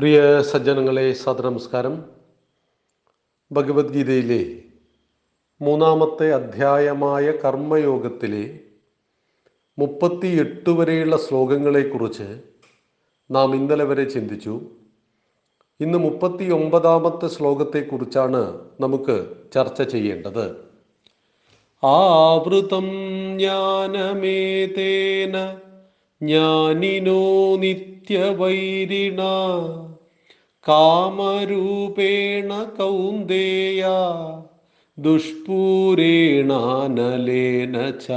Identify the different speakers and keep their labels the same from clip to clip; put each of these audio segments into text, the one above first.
Speaker 1: പ്രിയ സജ്ജനങ്ങളെ സദനമസ്കാരം ഭഗവത്ഗീതയിലെ മൂന്നാമത്തെ അധ്യായമായ കർമ്മയോഗത്തിലെ മുപ്പത്തി എട്ട് വരെയുള്ള ശ്ലോകങ്ങളെക്കുറിച്ച് നാം ഇന്നലെ വരെ ചിന്തിച്ചു. ഇന്ന് മുപ്പത്തി ഒമ്പതാമത്തെ ശ്ലോകത്തെക്കുറിച്ചാണ് നമുക്ക് ചർച്ച ചെയ്യേണ്ടത്. ആവൃതം ജ്ഞാനമേതേന ജ്ഞാനിനോ നിത്യവൈരിണ കാമരൂപേണ കൗന്ദേയ ദുഷ്പൂരേണാനലേന ച.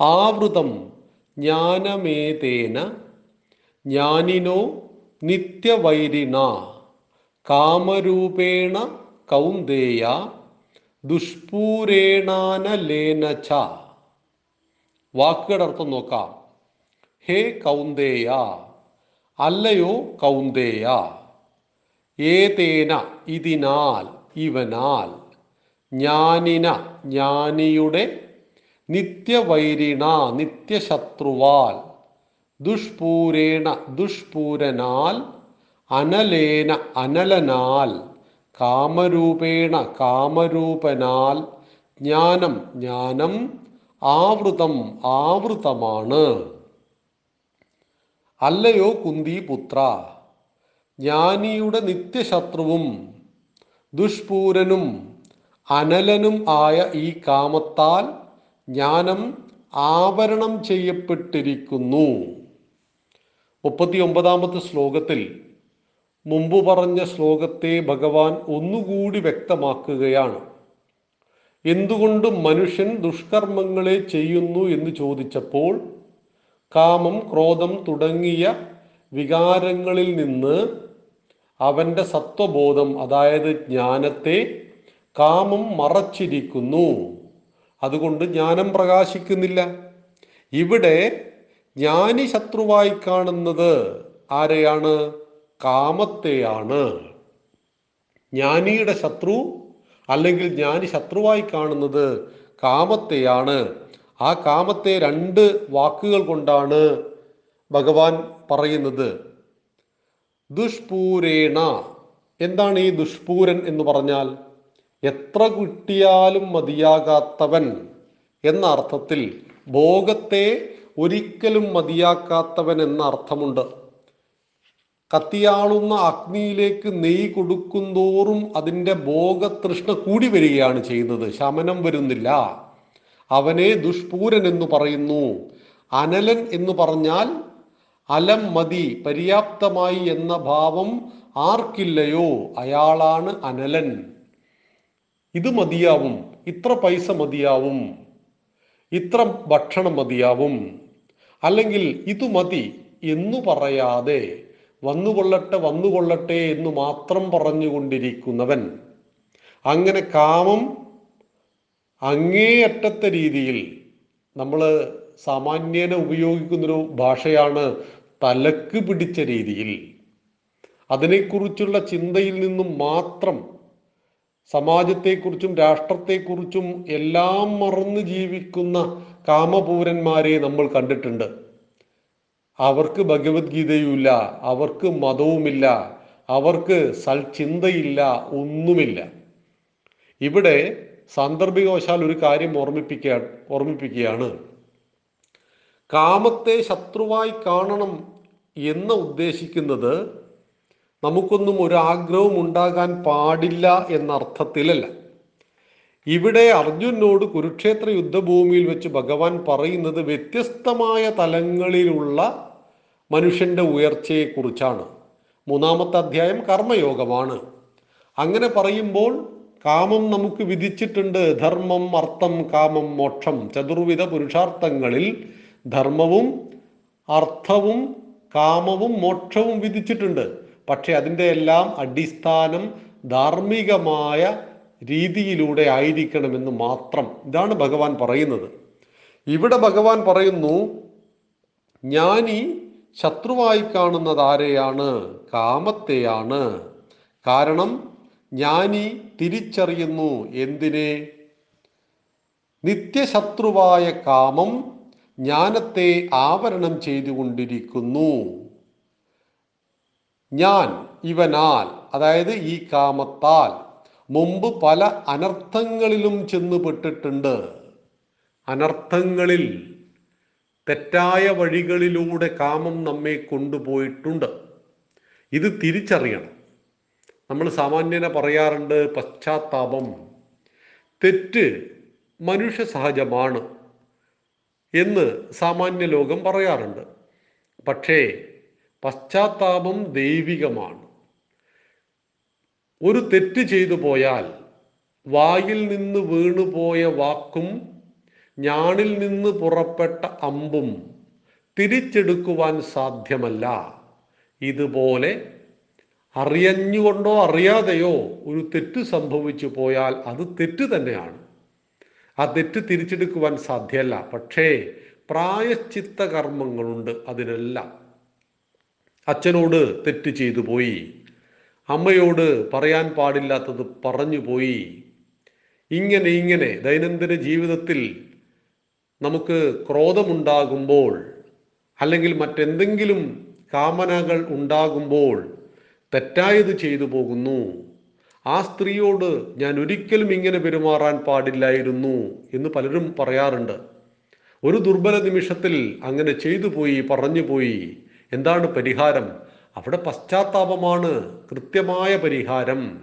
Speaker 1: ആവൃതം ജ്ഞാനമേതേന ജ്ഞാനിനോ നിത്യവൈരിണ കാമരൂപേണ കൗന്ദേയ ദുഷ്പൂരേണാനലേന ച. വാക്കുകളുടെ അർത്ഥം നോക്കാം. ഹേ കൗന്ദേയ അല്ലയോ കൗന്ദേയ? ഏതേന ഇതിനാൽ ഇവനാൽ? ജ്ഞാനിന ജ്ഞാനിയുടെ നിത്യവൈരിണ നിത്യശത്രുവാൽ. ദുഷ്പൂരേണ ദുഷ്പൂരനാൽ അനലേന അനലനാൽ. കാമരൂപേണ കാമരൂപനാൽ. ജ്ഞാനം ജ്ഞാനം ആവൃതം ആവൃതമാണ്. അല്ലയോ കുന്തി പുത്ര ജ്ഞാനിയുടെ നിത്യശത്രുവും ദുഷ്പൂരനും അനലനും ആയ ഈ കാമത്താൽ ജ്ഞാനം ആവരണം ചെയ്യപ്പെട്ടിരിക്കുന്നു. മുപ്പത്തി ഒമ്പതാമത്തെ ശ്ലോകത്തിൽ മുമ്പ് പറഞ്ഞ ശ്ലോകത്തെ ഭഗവാൻ ഒന്നുകൂടി വ്യക്തമാക്കുകയാണ്. എന്തുകൊണ്ട് മനുഷ്യൻ ദുഷ്കർമ്മങ്ങളെ ചെയ്യുന്നു എന്ന് ചോദിച്ചപ്പോൾ കാമം ക്രോധം തുടങ്ങിയ വികാരങ്ങളിൽ നിന്ന് അവന്റെ സത്വബോധം അതായത് ജ്ഞാനത്തെ കാമം മറച്ചിരിക്കുന്നു. അതുകൊണ്ട് ജ്ഞാനം പ്രകാശിക്കുന്നില്ല. ഇവിടെ ജ്ഞാനി ശത്രുവായി കാണുന്നത് ആരെയാണ്? കാമത്തെയാണ്. ജ്ഞാനിയുടെ ശത്രു അല്ലെങ്കിൽ ജ്ഞാനി ശത്രുവായി കാണുന്നത് കാമത്തെയാണ്. ആ കാമത്തെ രണ്ട് വാക്കുകൾ കൊണ്ടാണ് ഭഗവാൻ പറയുന്നത്. ദുഷ്പൂരേണ. എന്താണ് ഈ ദുഷ്പൂരൻ എന്ന് പറഞ്ഞാൽ? എത്ര കിട്ടിയാലും മതിയാകാത്തവൻ എന്ന അർത്ഥത്തിൽ ഭോഗത്തെ ഒരിക്കലും മതിയാക്കാത്തവൻ എന്ന അർത്ഥമുണ്ട്. കത്തിയാളുന്ന അഗ്നിയിലേക്ക് നെയ് കൊടുക്കുന്തോറും അതിന്റെ ഭോഗതൃഷ്ണ കൂടി വരികയാണ് ചെയ്യുന്നത്. ശമനം വരുന്നില്ല. അവനെ ദുഷ്പൂരൻ എന്ന് പറയുന്നു. അനലൻ എന്ന് പറഞ്ഞാൽ അലം മതി പര്യാപ്തമായി എന്ന ഭാവം ആർക്കില്ലയോ? അയാളാണ് അനലൻ. ഇത് മതിയാവും ഇത്ര പൈസ മതിയാവും ഇത്ര ഭക്ഷണം മതിയാവും അല്ലെങ്കിൽ ഇത് മതി എന്നു പറയാതെ വന്നുകൊള്ളട്ടെ വന്നുകൊള്ളട്ടെ എന്ന് മാത്രം പറഞ്ഞുകൊണ്ടിരിക്കുന്നവൻ. അങ്ങനെ കാമം അങ്ങേയറ്റത്തെ രീതിയിൽ നമ്മൾ സാമാന്യേന ഉപയോഗിക്കുന്നൊരു ഭാഷയാണ് തലക്ക് പിടിച്ച രീതിയിൽ. അതിനെക്കുറിച്ചുള്ള ചിന്തയിൽ നിന്നും മാത്രം സമാജത്തെക്കുറിച്ചും രാഷ്ട്രത്തെക്കുറിച്ചും എല്ലാം മറന്ന് ജീവിക്കുന്ന കാമപൂരന്മാരെ നമ്മൾ കണ്ടിട്ടുണ്ട്. അവർക്ക് ഭഗവത്ഗീതയുമില്ല അവർക്ക് മതവുമില്ല അവർക്ക് സൽചിന്തയില്ല ഒന്നുമില്ല. ഇവിടെ സാന്ദർഭികവശാൽ ഒരു കാര്യം ഓർമ്മിപ്പിക്കുക ഓർമ്മിപ്പിക്കുകയാണ്. കാമത്തെ ശത്രുവായി കാണണം എന്ന് ഉദ്ദേശിക്കുന്നത് നമുക്കൊന്നും ഒരു ആഗ്രഹവും ഉണ്ടാകാൻ പാടില്ല എന്ന അർത്ഥത്തിലല്ല ഇവിടെ അർജുനോട് കുരുക്ഷേത്ര യുദ്ധഭൂമിയിൽ വെച്ച് ഭഗവാൻ പറയുന്നത് വ്യത്യസ്തമായ തലങ്ങളിലുള്ള മനുഷ്യന്റെ ഉയർച്ചയെക്കുറിച്ചാണ്. മൂന്നാമത്തെ അധ്യായം കർമ്മയോഗമാണ്. അങ്ങനെ പറയുമ്പോൾ കാമം നമുക്ക് വിധിച്ചിട്ടുണ്ട്. ധർമ്മം അർത്ഥം കാമം മോക്ഷം. ചതുർവിധ പുരുഷാർത്ഥങ്ങളിൽ ധർമ്മവും അർത്ഥവും കാമവും മോക്ഷവും വിധിച്ചിട്ടുണ്ട്. പക്ഷെ അതിന്റെ എല്ലാം അടിസ്ഥാനം ധാർമ്മികമായ രീതിയിലൂടെ ആയിരിക്കണമെന്ന് മാത്രം ഇതാണ് ഭഗവാൻ പറയുന്നത്. ഇവിടെ ഭഗവാൻ പറയുന്നു ജ്ഞാനി ശത്രുവായി കാണുന്നത് ആരെയാണ് കാമത്തെയാണ്. കാരണം ജ്ഞാനി തിരിച്ചറിയുന്നു എന്തിനെ? നിത്യശത്രുവായ കാമം ജ്ഞാനത്തെ ആവരണം ചെയ്തുകൊണ്ടിരിക്കുന്നു. ഞാൻ ഇവനാൽ അതായത് ഈ കാമത്താൽ മുമ്പ് പല അനർത്ഥങ്ങളിലും ചെന്നുപെട്ടിട്ടുണ്ട്. അനർത്ഥങ്ങളിൽ തെറ്റായ വഴികളിലൂടെ കാമം നമ്മെ കൊണ്ടുപോയിട്ടുണ്ട്. ഇത് തിരിച്ചറിയണം. നമ്മൾ സാമാന്യനെ പറയാറുണ്ട് പശ്ചാത്താപം. തെറ്റ് മനുഷ്യ സഹജമാണ് എന്ന് സാമാന്യ ലോകം പറയാറുണ്ട്. പക്ഷേ പശ്ചാത്താപം ദൈവികമാണ്. ഒരു തെറ്റ് ചെയ്തു പോയാൽ വായിൽ നിന്ന് വീണുപോയ വാക്കും ഞാണിൽ നിന്ന് പുറപ്പെട്ട അമ്പും തിരിച്ചെടുക്കുവാൻ സാധ്യമല്ല. ഇതുപോലെ അറിയഞ്ഞുകൊണ്ടോ അറിയാതെയോ ഒരു തെറ്റ് സംഭവിച്ചു പോയാൽ അത് തെറ്റ് തന്നെയാണ്. ആ തെറ്റ് തിരിച്ചെടുക്കുവാൻ സാധ്യമല്ല. പക്ഷേ പ്രായശ്ചിത്ത കർമ്മങ്ങളുണ്ട് അതിനെല്ലാം. അച്ഛനോട് തെറ്റ് ചെയ്തു പോയി. അമ്മയോട് പറയാൻ പാടില്ലാത്തത് പറഞ്ഞു പോയി. ഇങ്ങനെ ഇങ്ങനെ ദൈനംദിന ജീവിതത്തിൽ നമുക്ക് ക്രോധമുണ്ടാകുമ്പോൾ അല്ലെങ്കിൽ മറ്റെന്തെങ്കിലും കാമനകൾ ഉണ്ടാകുമ്പോൾ തെറ്റായത് ചെയ്തു പോകുന്നു. ആ സ്ത്രീയോട് ഞാൻ ഒരിക്കലും ഇങ്ങനെ പെരുമാറാൻ പാടില്ലായിരുന്നു എന്ന് പലരും പറയാറുണ്ട്. ഒരു ദുർബല നിമിഷത്തിൽ അങ്ങനെ ചെയ്തു പോയി പറഞ്ഞു പോയി. എന്താണ് പരിഹാരം? അവിടെ പശ്ചാത്താപമാണ് കൃത്യമായ പരിഹാരം.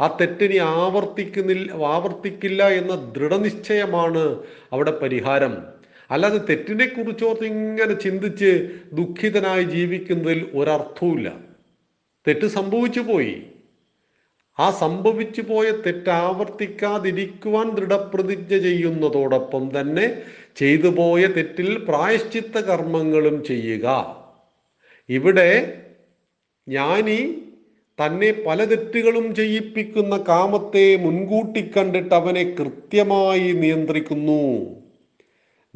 Speaker 1: ആ തെറ്റിനി ആവർത്തിക്കുന്നില്ല ആവർത്തിക്കില്ല എന്ന ദൃഢനിശ്ചയമാണ് അവിടെ പരിഹാരം. അല്ലാതെ തെറ്റിനെ കുറിച്ചോർത്ത് ഇങ്ങനെ ചിന്തിച്ച് ദുഃഖിതനായി ജീവിക്കുന്നതിൽ ഒരർത്ഥവുമില്ല. തെറ്റ് സംഭവിച്ചു പോയി. ആ സംഭവിച്ചു പോയ തെറ്റാവർത്തിക്കാതിരിക്കുവാൻ ദൃഢപ്രതിജ്ഞ ചെയ്യുന്നതോടൊപ്പം തന്നെ ചെയ്തു പോയ തെറ്റിൽ പ്രായശ്ചിത്ത കർമ്മങ്ങളും ചെയ്യുക. ഇവിടെ ജ്ഞാനി തന്നെ പല തെറ്റുകളും ചെയ്യിപ്പിക്കുന്ന കാമത്തെ മുൻകൂട്ടി കണ്ടിട്ട് അവനെ കൃത്യമായി നിയന്ത്രിക്കുന്നു.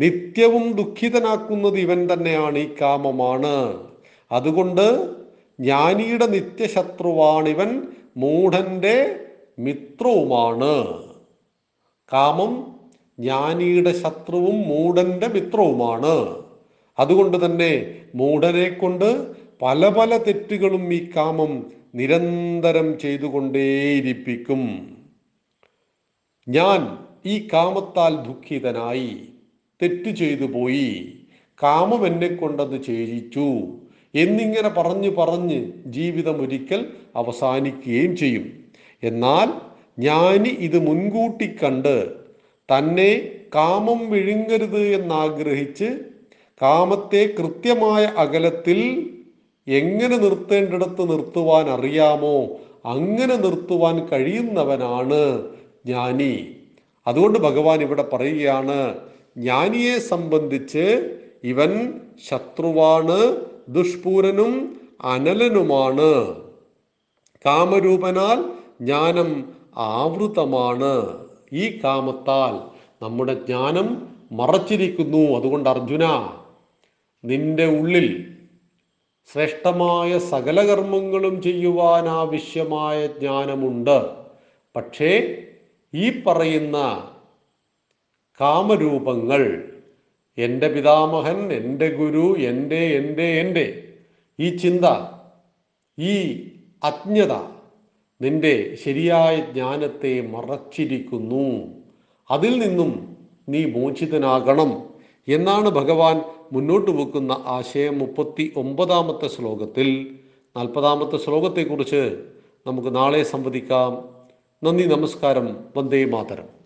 Speaker 1: നിത്യവും ദുഃഖിതനാക്കുന്നത് ഇവൻ തന്നെയാണ് ഈ കാമമാണ്. അതുകൊണ്ട് ജ്ഞാനിയുടെ നിത്യശത്രുവാണിവൻ മൂഢന്റെ മിത്രവുമാണ്. കാമം ജ്ഞാനിയുടെ ശത്രുവും മൂഢന്റെ മിത്രവുമാണ്. അതുകൊണ്ട് തന്നെ മൂഢനെ കൊണ്ട് പല പല തെറ്റുകളും ഈ കാമം നിരന്തരം ചെയ്തുകൊണ്ടേയിരിപ്പിക്കും. ഞാൻ ഈ കാമത്താൽ ദുഃഖിതനായി തെറ്റു ചെയ്തു പോയി കാമം എന്നെ കൊണ്ടത് ചെയ്യിച്ചു എന്നിങ്ങനെ പറഞ്ഞു പറഞ്ഞ് ജീവിതം ഒരിക്കൽ അവസാനിക്കുകയും ചെയ്യും. എന്നാൽ ജ്ഞാനി ഇത് മുൻകൂട്ടി കണ്ട് തന്നെ കാമം വിഴുങ്ങരുത് എന്നാഗ്രഹിച്ച് കാമത്തെ കൃത്യമായ അകലത്തിൽ എങ്ങനെ നിർത്തേണ്ടിടത്ത് നിർത്തുവാൻ അറിയാമോ അങ്ങനെ നിർത്തുവാൻ കഴിയുന്നവനാണ് ജ്ഞാനി അതുകൊണ്ട് ഭഗവാൻ ഇവിടെ പറയുകയാണ് ജ്ഞാനിയെ സംബന്ധിച്ച് ഇവൻ ശത്രുവാണ് ദുഷ്പൂരനും അനലനുമാണ്. കാമരൂപനാൽ ജ്ഞാനം ആവൃതമാണ്. ഈ കാമത്താൽ നമ്മുടെ ജ്ഞാനം മറച്ചിരിക്കുന്നു അതുകൊണ്ട് അർജുന നിന്റെ ഉള്ളിൽ ശ്രേഷ്ഠമായ സകല കർമ്മങ്ങളും ചെയ്യുവാൻ ആവശ്യമായ ജ്ഞാനമുണ്ട്. പക്ഷേ ഈ പറയുന്ന കാമരൂപങ്ങൾ എന്റെ പിതാമഹൻ എന്റെ ഗുരു എന്റെ എന്റെ എന്റെ ഈ ചിന്ത ഈ അജ്ഞത നിന്റെ ശരിയായ ജ്ഞാനത്തെ മറച്ചിരിക്കുന്നു. അതിൽ നിന്നും നീ മോചിതനാകണം എന്നാണ് ഭഗവാൻ മുന്നോട്ട് വെക്കുന്ന ആശയം മുപ്പത്തി ഒമ്പതാമത്തെ ശ്ലോകത്തിൽ. നാൽപ്പതാമത്തെ ശ്ലോകത്തെക്കുറിച്ച് നമുക്ക് നാളെ സംവദിക്കാം. നന്ദി നമസ്കാരം. വന്ദേ മാതരം.